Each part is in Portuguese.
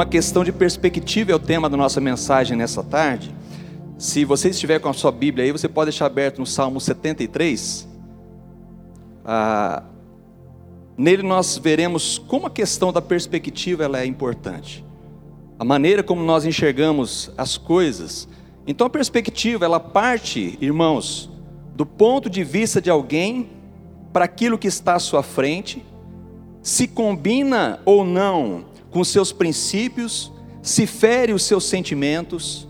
Uma questão de perspectiva é o tema da nossa mensagem nessa tarde. Se você estiver com a sua Bíblia aí, você pode deixar aberto no Salmo 73. Ah, nele nós veremos como a questão da perspectiva ela é importante. A maneira como nós enxergamos as coisas. Então a perspectiva, ela parte, irmãos, do ponto de vista de alguém para aquilo que está à sua frente, se combina ou não com seus princípios, se fere os seus sentimentos.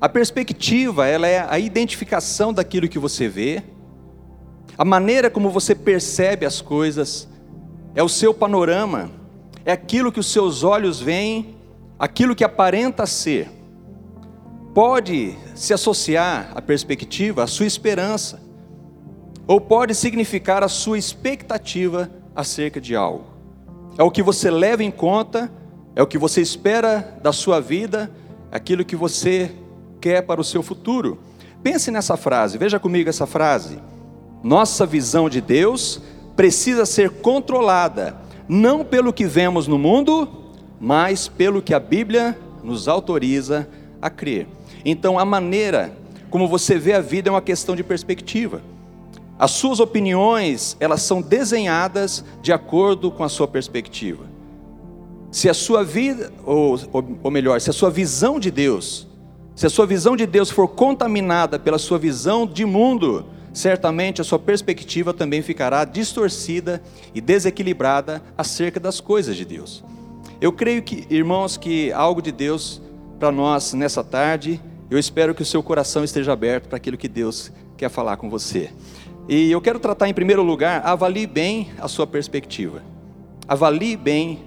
A perspectiva, ela é a identificação daquilo que você vê, a maneira como você percebe as coisas, é o seu panorama, é aquilo que os seus olhos veem, aquilo que aparenta ser. Pode se associar à perspectiva, à sua esperança, ou pode significar a sua expectativa acerca de algo. É o que você leva em conta, é o que você espera da sua vida, é aquilo que você quer para o seu futuro. Pense nessa frase, veja comigo essa frase. Nossa visão de Deus precisa ser controlada, não pelo que vemos no mundo, mas pelo que a Bíblia nos autoriza a crer. Então, a maneira como você vê a vida é uma questão de perspectiva. As suas opiniões, elas são desenhadas de acordo com a sua perspectiva. Se a sua vida, ou, ou melhor, se a sua visão de Deus, se a sua visão de Deus for contaminada pela sua visão de mundo, certamente a sua perspectiva também ficará distorcida e desequilibrada acerca das coisas de Deus. Eu creio que, irmãos, que algo de Deus para nós nessa tarde, eu espero que o seu coração esteja aberto para aquilo que Deus quer falar com você. E eu quero tratar em primeiro lugar, avalie bem a sua perspectiva. Avalie bem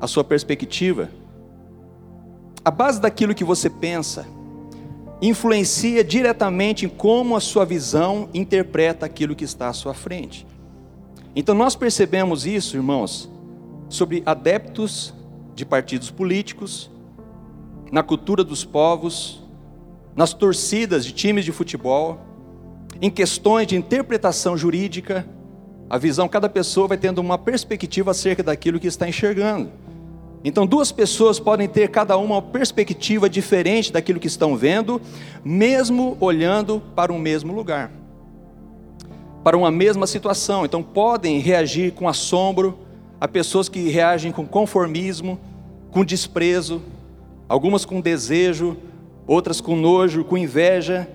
a sua perspectiva. A base daquilo que você pensa influencia diretamente em como a sua visão interpreta aquilo que está à sua frente. Então nós percebemos isso, irmãos, sobre adeptos de partidos políticos, na cultura dos povos, nas torcidas de times de futebol, em questões de interpretação jurídica, a visão, cada pessoa vai tendo uma perspectiva acerca daquilo que está enxergando. Então, duas pessoas podem ter cada uma uma perspectiva diferente daquilo que estão vendo, mesmo olhando para o mesmo lugar, para uma mesma situação. Então, podem reagir com assombro, há pessoas que reagem com conformismo, com desprezo, algumas com desejo, outras com nojo, com inveja,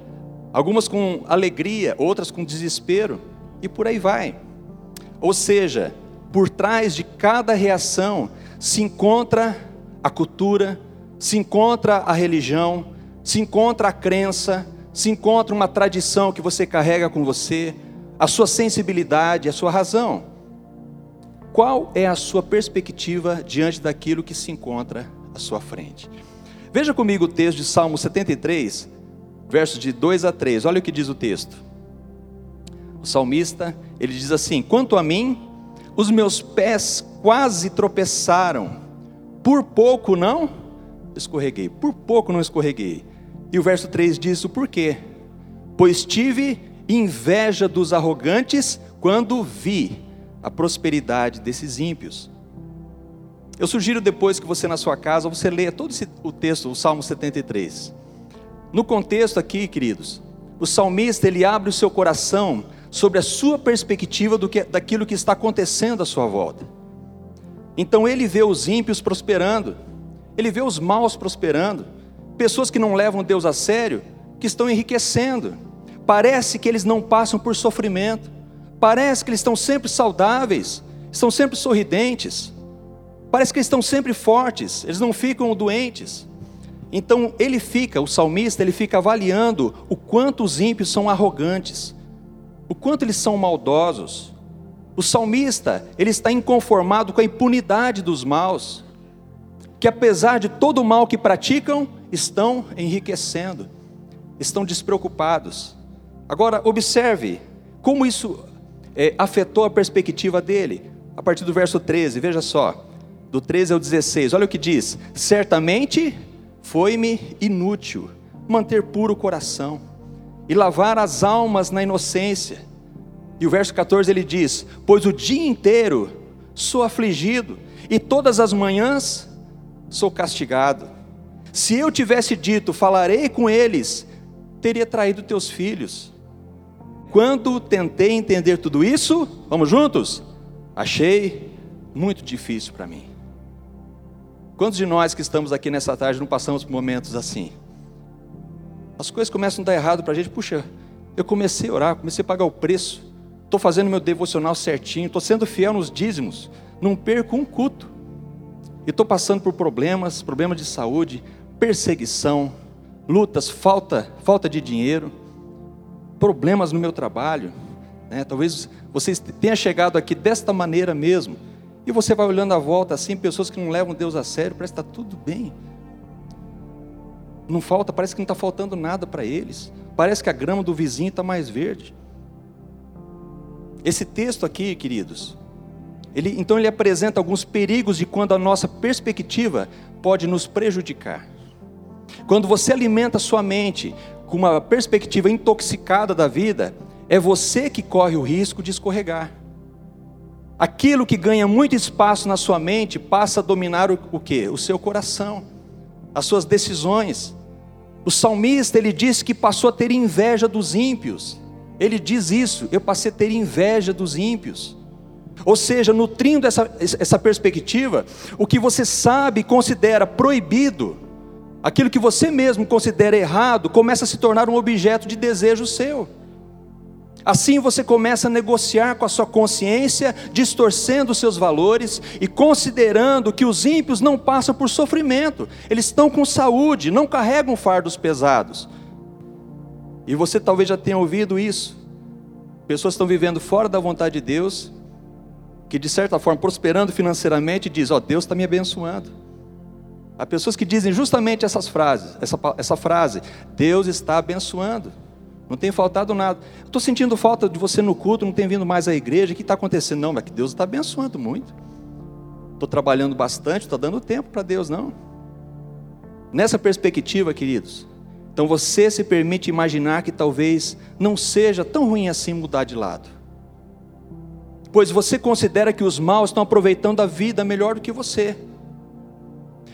algumas com alegria, outras com desespero, e por aí vai. Ou seja, por trás de cada reação se encontra a cultura, se encontra a religião, se encontra a crença, se encontra uma tradição que você carrega com você, a sua sensibilidade, a sua razão. Qual é a sua perspectiva diante daquilo que se encontra à sua frente? Veja comigo o texto de Salmo 73, versos de 2 a 3. Olha o que diz o texto. O salmista, ele diz assim: Quanto a mim, os meus pés quase tropeçaram, por pouco não escorreguei, por pouco não escorreguei. E o verso 3 diz o porquê: Pois tive inveja dos arrogantes quando vi a prosperidade desses ímpios. Eu sugiro depois que você na sua casa, você leia todo esse, o texto, o Salmo 73. No contexto aqui, queridos, o salmista ele abre o seu coração sobre a sua perspectiva do que, daquilo que está acontecendo à sua volta. Então ele vê os ímpios prosperando, ele vê os maus prosperando, pessoas que não levam Deus a sério, que estão enriquecendo. Parece que eles não passam por sofrimento, parece que eles estão sempre saudáveis, estão sempre sorridentes, parece que eles estão sempre fortes, eles não ficam doentes. Então ele fica, o salmista, ele fica avaliando o quanto os ímpios são arrogantes, o quanto eles são maldosos. O salmista, ele está inconformado com a impunidade dos maus, que apesar de todo o mal que praticam, estão enriquecendo, estão despreocupados. Agora, observe como isso é, afetou a perspectiva dele, a partir do verso 13, veja só, do 13 ao 16, olha o que diz: certamente foi-me inútil manter puro o coração e lavar as almas na inocência. E o verso 14 ele diz: Pois o dia inteiro sou afligido, e todas as manhãs sou castigado. Se eu tivesse dito, falarei com eles, teria traído teus filhos. Quando tentei entender tudo isso, vamos juntos? Achei muito difícil para mim. Quantos de nós que estamos aqui nessa tarde não passamos por momentos assim? As coisas começam a dar errado para a gente. Puxa, eu comecei a orar, comecei a pagar o preço, estou fazendo meu devocional certinho, estou sendo fiel nos dízimos, não perco um culto. E estou passando por problemas, problemas de saúde, perseguição, lutas, falta, falta de dinheiro, problemas no meu trabalho. Né? Talvez você tenha chegado aqui desta maneira mesmo. E você vai olhando à volta assim, pessoas que não levam Deus a sério, parece que está tudo bem. Não falta, parece que não está faltando nada para eles. Parece que a grama do vizinho está mais verde. Esse texto aqui, queridos, ele, então ele apresenta alguns perigos de quando a nossa perspectiva pode nos prejudicar. Quando você alimenta sua mente com uma perspectiva intoxicada da vida, é você que corre o risco de escorregar. Aquilo que ganha muito espaço na sua mente passa a dominar o, o que? O seu coração, as suas decisões. O salmista ele diz que passou a ter inveja dos ímpios. Ele diz isso, eu passei a ter inveja dos ímpios. Ou seja, nutrindo essa, essa perspectiva, o que você sabe e considera proibido, aquilo que você mesmo considera errado, começa a se tornar um objeto de desejo seu. Assim você começa a negociar com a sua consciência, distorcendo seus valores e considerando que os ímpios não passam por sofrimento, eles estão com saúde, não carregam fardos pesados. E você talvez já tenha ouvido isso. Pessoas estão vivendo fora da vontade de Deus, que de certa forma prosperando financeiramente diz: "Ó, oh, Deus está me abençoando". Há pessoas que dizem justamente essas frases, essa, essa frase: Deus está abençoando. Não tem faltado nada. Estou sentindo falta de você no culto, não tem vindo mais à igreja. O que está acontecendo? Não, mas que Deus está abençoando muito. Estou trabalhando bastante, estou dando tempo para Deus, não. Nessa perspectiva, queridos, então você se permite imaginar que talvez não seja tão ruim assim mudar de lado. Pois você considera que os maus estão aproveitando a vida melhor do que você.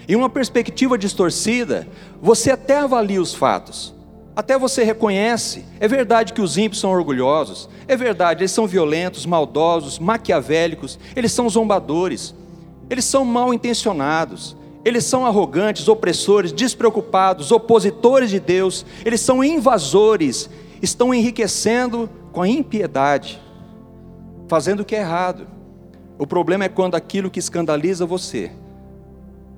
Em uma perspectiva distorcida, você até avalia os fatos, até você reconhece, é verdade que os ímpios são orgulhosos, é verdade, eles são violentos, maldosos, maquiavélicos, eles são zombadores, eles são mal intencionados, eles são arrogantes, opressores, despreocupados, opositores de Deus, eles são invasores, estão enriquecendo com a impiedade, fazendo o que é errado. O problema é quando aquilo que escandaliza você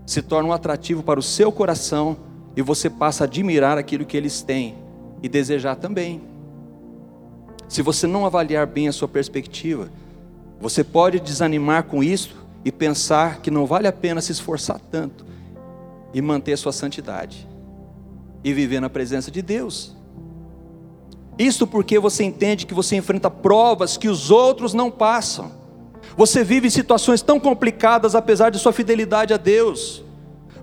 se torna um atrativo para o seu coração e você passa a admirar aquilo que eles têm e desejar também. Se você não avaliar bem a sua perspectiva, você pode desanimar com isso e pensar que não vale a pena se esforçar tanto e manter a sua santidade e viver na presença de Deus. Isso porque você entende que você enfrenta provas que os outros não passam. Você vive situações tão complicadas apesar de sua fidelidade a Deus.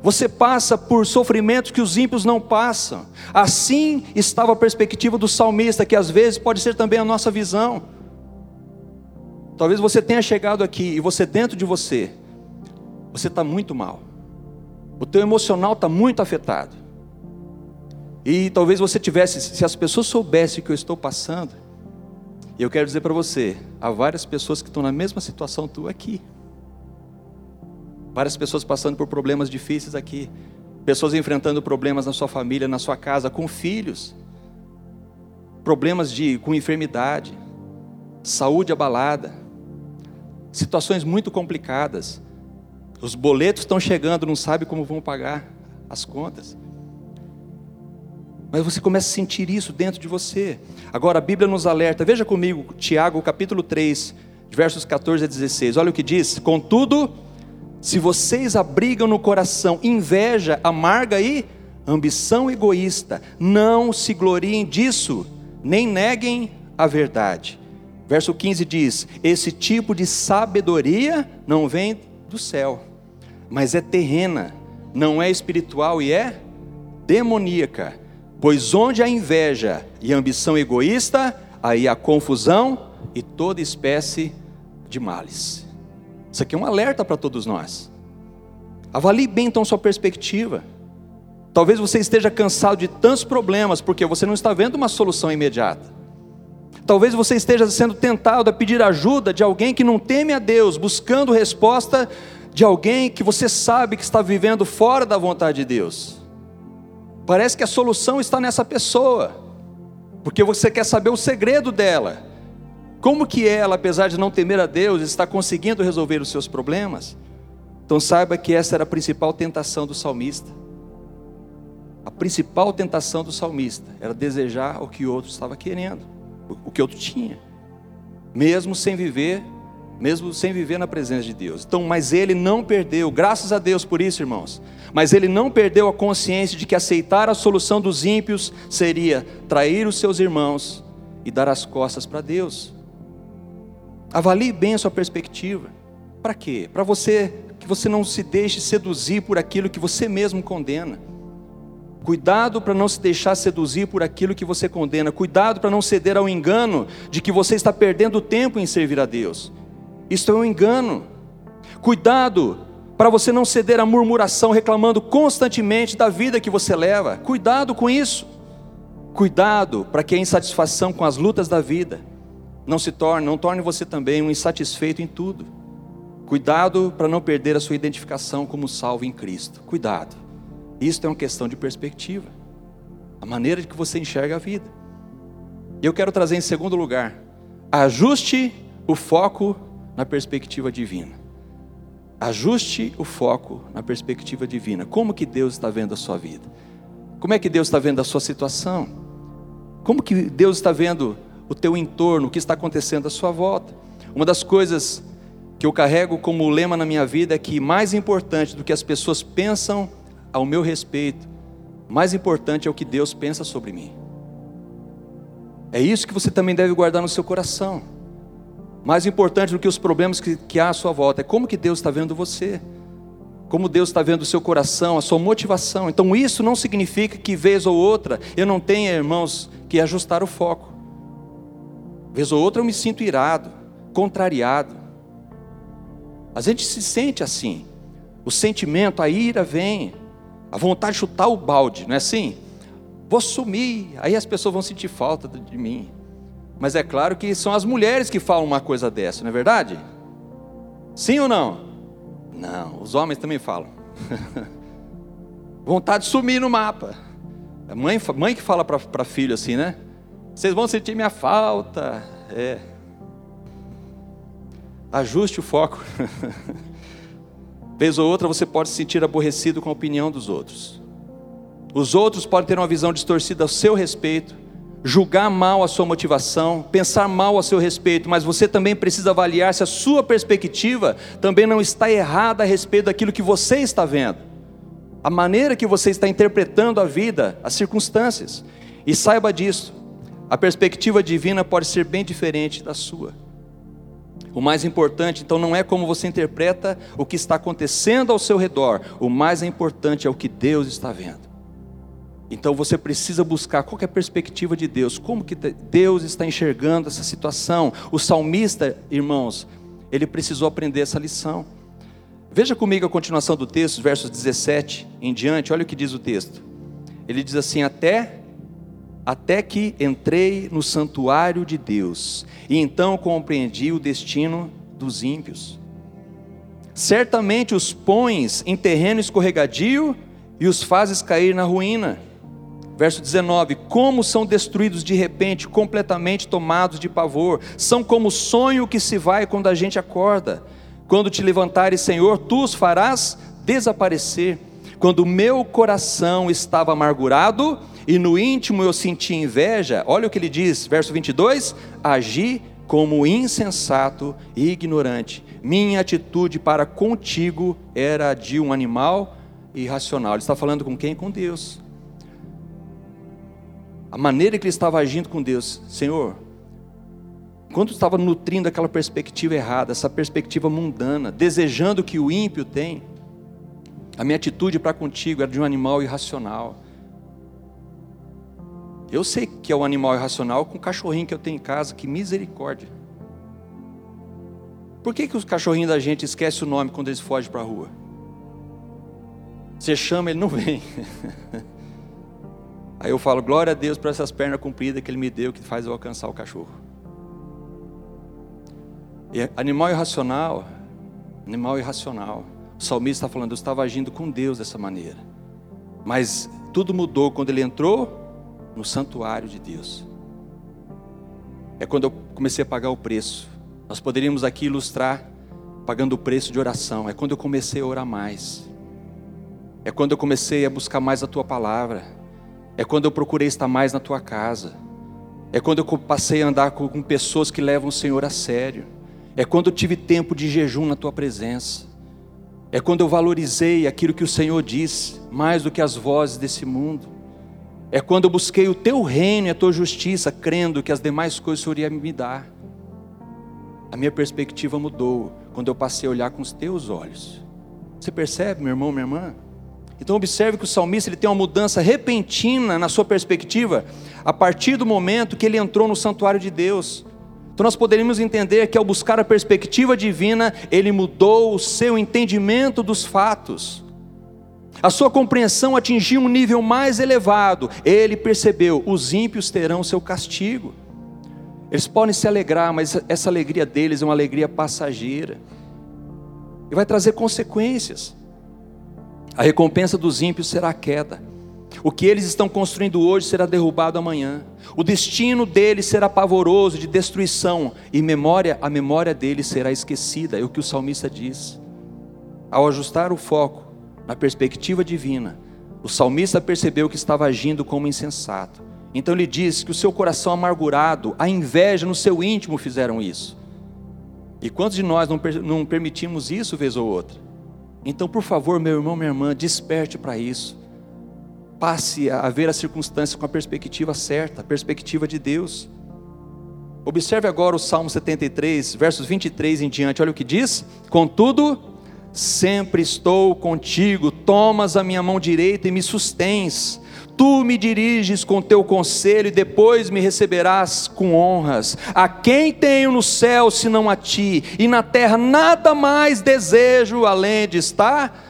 Você passa por sofrimentos que os ímpios não passam. Assim estava a perspectiva do salmista, que às vezes pode ser também a nossa visão. Talvez você tenha chegado aqui e você dentro de você, você está muito mal. O teu emocional está muito afetado. E talvez você tivesse, se as pessoas soubessem o que eu estou passando, eu quero dizer para você, há várias pessoas que estão na mesma situação tu aqui. Várias pessoas passando por problemas difíceis aqui. Pessoas enfrentando problemas na sua família, na sua casa, com filhos. Problemas de com enfermidade, saúde abalada. Situações muito complicadas. Os boletos estão chegando, não sabe como vão pagar as contas. Mas você começa a sentir isso dentro de você. Agora a Bíblia nos alerta, veja comigo, Tiago capítulo 3, versos 14 a 16. Olha o que diz: Contudo, se vocês abrigam no coração inveja amarga e ambição egoísta, não se gloriem disso, nem neguem a verdade. Verso 15 diz: Esse tipo de sabedoria não vem do céu, mas é terrena, não é espiritual e é demoníaca. Pois onde há inveja e ambição egoísta, aí há confusão e toda espécie de males. Isso aqui é um alerta para todos nós. Avalie bem então sua perspectiva. Talvez você esteja cansado de tantos problemas porque você não está vendo uma solução imediata. Talvez você esteja sendo tentado a pedir ajuda de alguém que não teme a Deus, buscando resposta de alguém que você sabe que está vivendo fora da vontade de Deus. Parece que a solução está nessa pessoa, porque você quer saber o segredo dela. Como que ela, apesar de não temer a Deus, está conseguindo resolver os seus problemas? Então saiba que essa era a principal tentação do salmista. A principal tentação do salmista era desejar o que o outro estava querendo o que eu tinha, mesmo sem viver, mesmo sem viver na presença de Deus. Então, mas ele não perdeu, graças a Deus por isso, irmãos. Mas ele não perdeu a consciência de que aceitar a solução dos ímpios seria trair os seus irmãos e dar as costas para Deus. Avalie bem a sua perspectiva. Para quê? Para você que você não se deixe seduzir por aquilo que você mesmo condena. Cuidado para não se deixar seduzir por aquilo que você condena. Cuidado para não ceder ao engano de que você está perdendo tempo em servir a Deus. Isso é um engano. Cuidado para você não ceder à murmuração, reclamando constantemente da vida que você leva. Cuidado com isso. Cuidado para que a insatisfação com as lutas da vida não se torne, não torne você também um insatisfeito em tudo. Cuidado para não perder a sua identificação como salvo em Cristo. Cuidado. Isso é uma questão de perspectiva, a maneira de que você enxerga a vida. Eu quero trazer em segundo lugar, ajuste o foco na perspectiva divina. Ajuste o foco na perspectiva divina. Como que Deus está vendo a sua vida? Como é que Deus está vendo a sua situação? Como que Deus está vendo o teu entorno, o que está acontecendo à sua volta? Uma das coisas que eu carrego como lema na minha vida é que mais importante do que as pessoas pensam ao meu respeito, mais importante é o que Deus pensa sobre mim. É isso que você também deve guardar no seu coração. Mais importante do que os problemas que, que há à sua volta, é como que Deus está vendo você. Como Deus está vendo o seu coração, a sua motivação. Então isso não significa que vez ou outra eu não tenha, irmãos, que ajustar o foco. Vez ou outra eu me sinto irado, contrariado. A gente se sente assim. O sentimento, a ira vem a vontade de chutar o balde, não é assim? Vou sumir, aí as pessoas vão sentir falta de mim. Mas é claro que são as mulheres que falam uma coisa dessa, não é verdade? Sim ou não? Não, os homens também falam. vontade de sumir no mapa. A mãe, mãe que fala para filho assim, né? Vocês vão sentir minha falta. É. Ajuste o foco. Vez ou outra você pode se sentir aborrecido com a opinião dos outros. Os outros podem ter uma visão distorcida a seu respeito, julgar mal a sua motivação, pensar mal a seu respeito, mas você também precisa avaliar se a sua perspectiva também não está errada a respeito daquilo que você está vendo. A maneira que você está interpretando a vida, as circunstâncias. E saiba disso, a perspectiva divina pode ser bem diferente da sua. O mais importante, então, não é como você interpreta o que está acontecendo ao seu redor, o mais importante é o que Deus está vendo. Então você precisa buscar qual é a perspectiva de Deus, como que Deus está enxergando essa situação. O salmista, irmãos, ele precisou aprender essa lição. Veja comigo a continuação do texto, versos 17 em diante, olha o que diz o texto. Ele diz assim: Até até que entrei no santuário de Deus, e então compreendi o destino dos ímpios. Certamente os pões em terreno escorregadio e os fazes cair na ruína. Verso 19: Como são destruídos de repente, completamente tomados de pavor, são como o sonho que se vai quando a gente acorda. Quando te levantares, Senhor, tu os farás desaparecer. Quando meu coração estava amargurado, e no íntimo eu senti inveja, olha o que ele diz, verso 22: agi como insensato e ignorante. Minha atitude para contigo era de um animal irracional. Ele está falando com quem? Com Deus. A maneira que ele estava agindo com Deus, Senhor, quando estava nutrindo aquela perspectiva errada, essa perspectiva mundana, desejando que o ímpio tem, a minha atitude para contigo era de um animal irracional. Eu sei que é um animal irracional com o cachorrinho que eu tenho em casa, que misericórdia. Por que, que os cachorrinhos da gente esquecem o nome quando eles fogem para a rua? Você chama, ele não vem. Aí eu falo, glória a Deus por essas pernas compridas que ele me deu, que faz eu alcançar o cachorro. E animal irracional, animal irracional. O salmista está falando, eu estava agindo com Deus dessa maneira. Mas tudo mudou quando ele entrou no santuário de Deus. É quando eu comecei a pagar o preço. Nós poderíamos aqui ilustrar pagando o preço de oração. É quando eu comecei a orar mais. É quando eu comecei a buscar mais a tua palavra. É quando eu procurei estar mais na tua casa. É quando eu passei a andar com pessoas que levam o Senhor a sério. É quando eu tive tempo de jejum na tua presença. É quando eu valorizei aquilo que o Senhor disse, mais do que as vozes desse mundo. É quando eu busquei o teu reino e a tua justiça, crendo que as demais coisas o Senhor ia me dar. A minha perspectiva mudou quando eu passei a olhar com os teus olhos. Você percebe, meu irmão, minha irmã? Então observe que o salmista ele tem uma mudança repentina na sua perspectiva a partir do momento que ele entrou no santuário de Deus. Então nós poderíamos entender que ao buscar a perspectiva divina, ele mudou o seu entendimento dos fatos. A sua compreensão atingiu um nível mais elevado. Ele percebeu: os ímpios terão seu castigo. Eles podem se alegrar, mas essa alegria deles é uma alegria passageira. E vai trazer consequências. A recompensa dos ímpios será a queda. O que eles estão construindo hoje será derrubado amanhã. O destino deles será pavoroso de destruição e memória, a memória deles será esquecida, é o que o salmista diz. Ao ajustar o foco na perspectiva divina, o salmista percebeu que estava agindo como insensato. Então ele diz que o seu coração amargurado, a inveja no seu íntimo fizeram isso. E quantos de nós não, não permitimos isso vez ou outra? Então, por favor, meu irmão, minha irmã, desperte para isso passe a ver as circunstâncias com a perspectiva certa, a perspectiva de Deus. Observe agora o Salmo 73, versos 23 em diante, olha o que diz: Contudo, sempre estou contigo, tomas a minha mão direita e me sustens. Tu me diriges com teu conselho e depois me receberás com honras. A quem tenho no céu senão a ti, e na terra nada mais desejo além de estar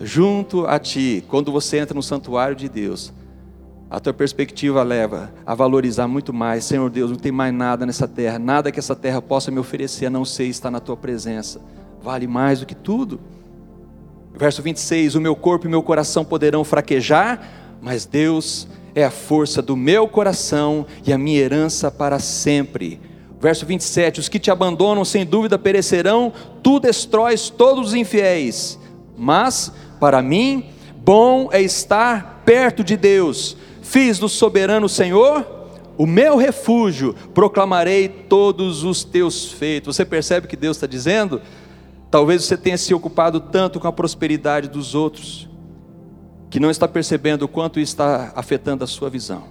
junto a ti, quando você entra no santuário de Deus, a tua perspectiva leva a valorizar muito mais. Senhor Deus, não tem mais nada nessa terra, nada que essa terra possa me oferecer a não ser estar na tua presença. Vale mais do que tudo. Verso 26: O meu corpo e meu coração poderão fraquejar, mas Deus é a força do meu coração e a minha herança para sempre. Verso 27: Os que te abandonam sem dúvida perecerão, tu destróis todos os infiéis, mas para mim, bom é estar perto de Deus. Fiz do soberano Senhor o meu refúgio, proclamarei todos os teus feitos. Você percebe que Deus está dizendo? Talvez você tenha se ocupado tanto com a prosperidade dos outros, que não está percebendo o quanto está afetando a sua visão.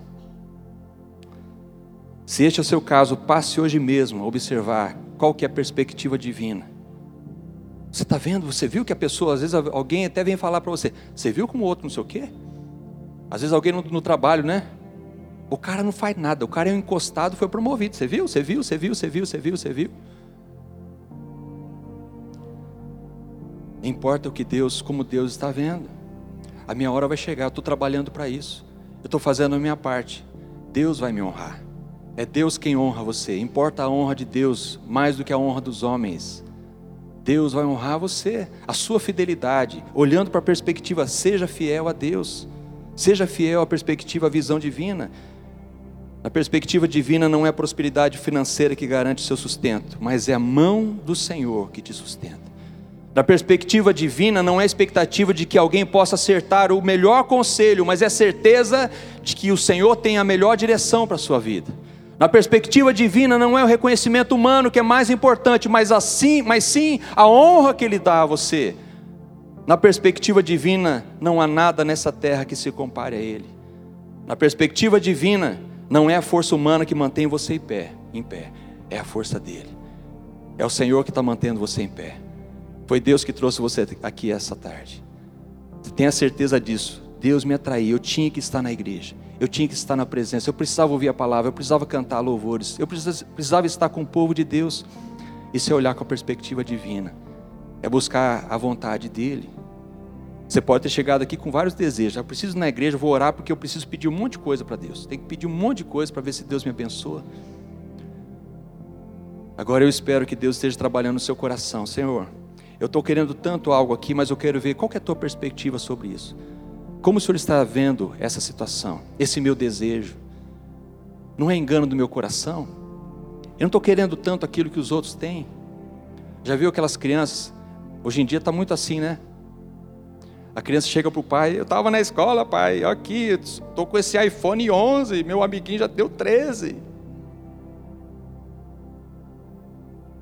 Se este é o seu caso, passe hoje mesmo a observar qual que é a perspectiva divina. Você está vendo? Você viu que a pessoa, às vezes alguém até vem falar para você, você viu como o outro não sei o quê? Às vezes alguém no, no, trabalho, né? O cara não faz nada, o cara é um encostado, foi promovido. Você viu? Você viu? Você viu? Você viu? Você viu? Você viu? Importa o que Deus, como Deus está vendo. A minha hora vai chegar, eu estou trabalhando para isso. Eu estou fazendo a minha parte. Deus vai me honrar. É Deus quem honra você. Importa a honra de Deus mais do que a honra dos homens. Deus vai honrar você, a sua fidelidade, olhando para a perspectiva, seja fiel a Deus, seja fiel à perspectiva, à visão divina. A perspectiva divina não é a prosperidade financeira que garante seu sustento, mas é a mão do Senhor que te sustenta. Na perspectiva divina, não é expectativa de que alguém possa acertar o melhor conselho, mas é certeza de que o Senhor tem a melhor direção para a sua vida. Na perspectiva divina não é o reconhecimento humano que é mais importante, mas assim, mas sim a honra que ele dá a você. Na perspectiva divina não há nada nessa terra que se compare a ele. Na perspectiva divina não é a força humana que mantém você em pé, em pé, é a força dele. É o Senhor que está mantendo você em pé. Foi Deus que trouxe você aqui essa tarde. Tenha certeza disso. Deus me atraiu, eu tinha que estar na igreja eu tinha que estar na presença, eu precisava ouvir a palavra, eu precisava cantar louvores, eu precisava estar com o povo de Deus. Isso é olhar com a perspectiva divina, é buscar a vontade dEle. Você pode ter chegado aqui com vários desejos. Eu preciso ir na igreja, vou orar porque eu preciso pedir um monte de coisa para Deus. Tem que pedir um monte de coisa para ver se Deus me abençoa. Agora eu espero que Deus esteja trabalhando no seu coração. Senhor, eu estou querendo tanto algo aqui, mas eu quero ver qual é a tua perspectiva sobre isso. Como o Senhor está vendo essa situação, esse meu desejo? Não é engano do meu coração? Eu não estou querendo tanto aquilo que os outros têm. Já viu aquelas crianças? Hoje em dia está muito assim, né? A criança chega para o pai, eu estava na escola, pai, aqui, estou com esse iPhone 11, meu amiguinho já deu 13.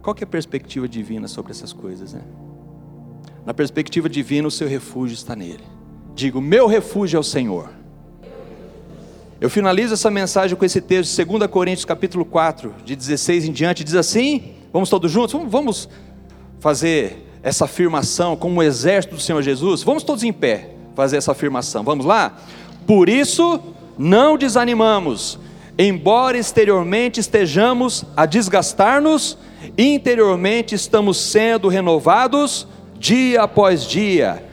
Qual que é a perspectiva divina sobre essas coisas, né? Na perspectiva divina, o seu refúgio está nele. Digo, meu refúgio é o Senhor. Eu finalizo essa mensagem com esse texto, 2 Coríntios capítulo 4, de 16 em diante, diz assim, vamos todos juntos, vamos fazer essa afirmação como o exército do Senhor Jesus? Vamos todos em pé fazer essa afirmação. Vamos lá? Por isso, não desanimamos, embora exteriormente estejamos a desgastar-nos, interiormente estamos sendo renovados dia após dia.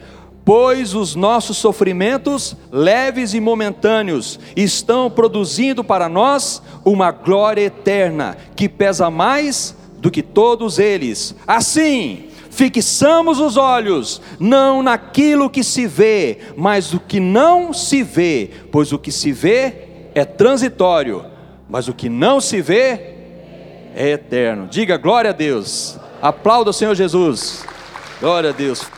Pois os nossos sofrimentos, leves e momentâneos, estão produzindo para nós uma glória eterna, que pesa mais do que todos eles. Assim, fixamos os olhos não naquilo que se vê, mas o que não se vê, pois o que se vê é transitório, mas o que não se vê é eterno. Diga glória a Deus. Aplauda o Senhor Jesus. Glória a Deus.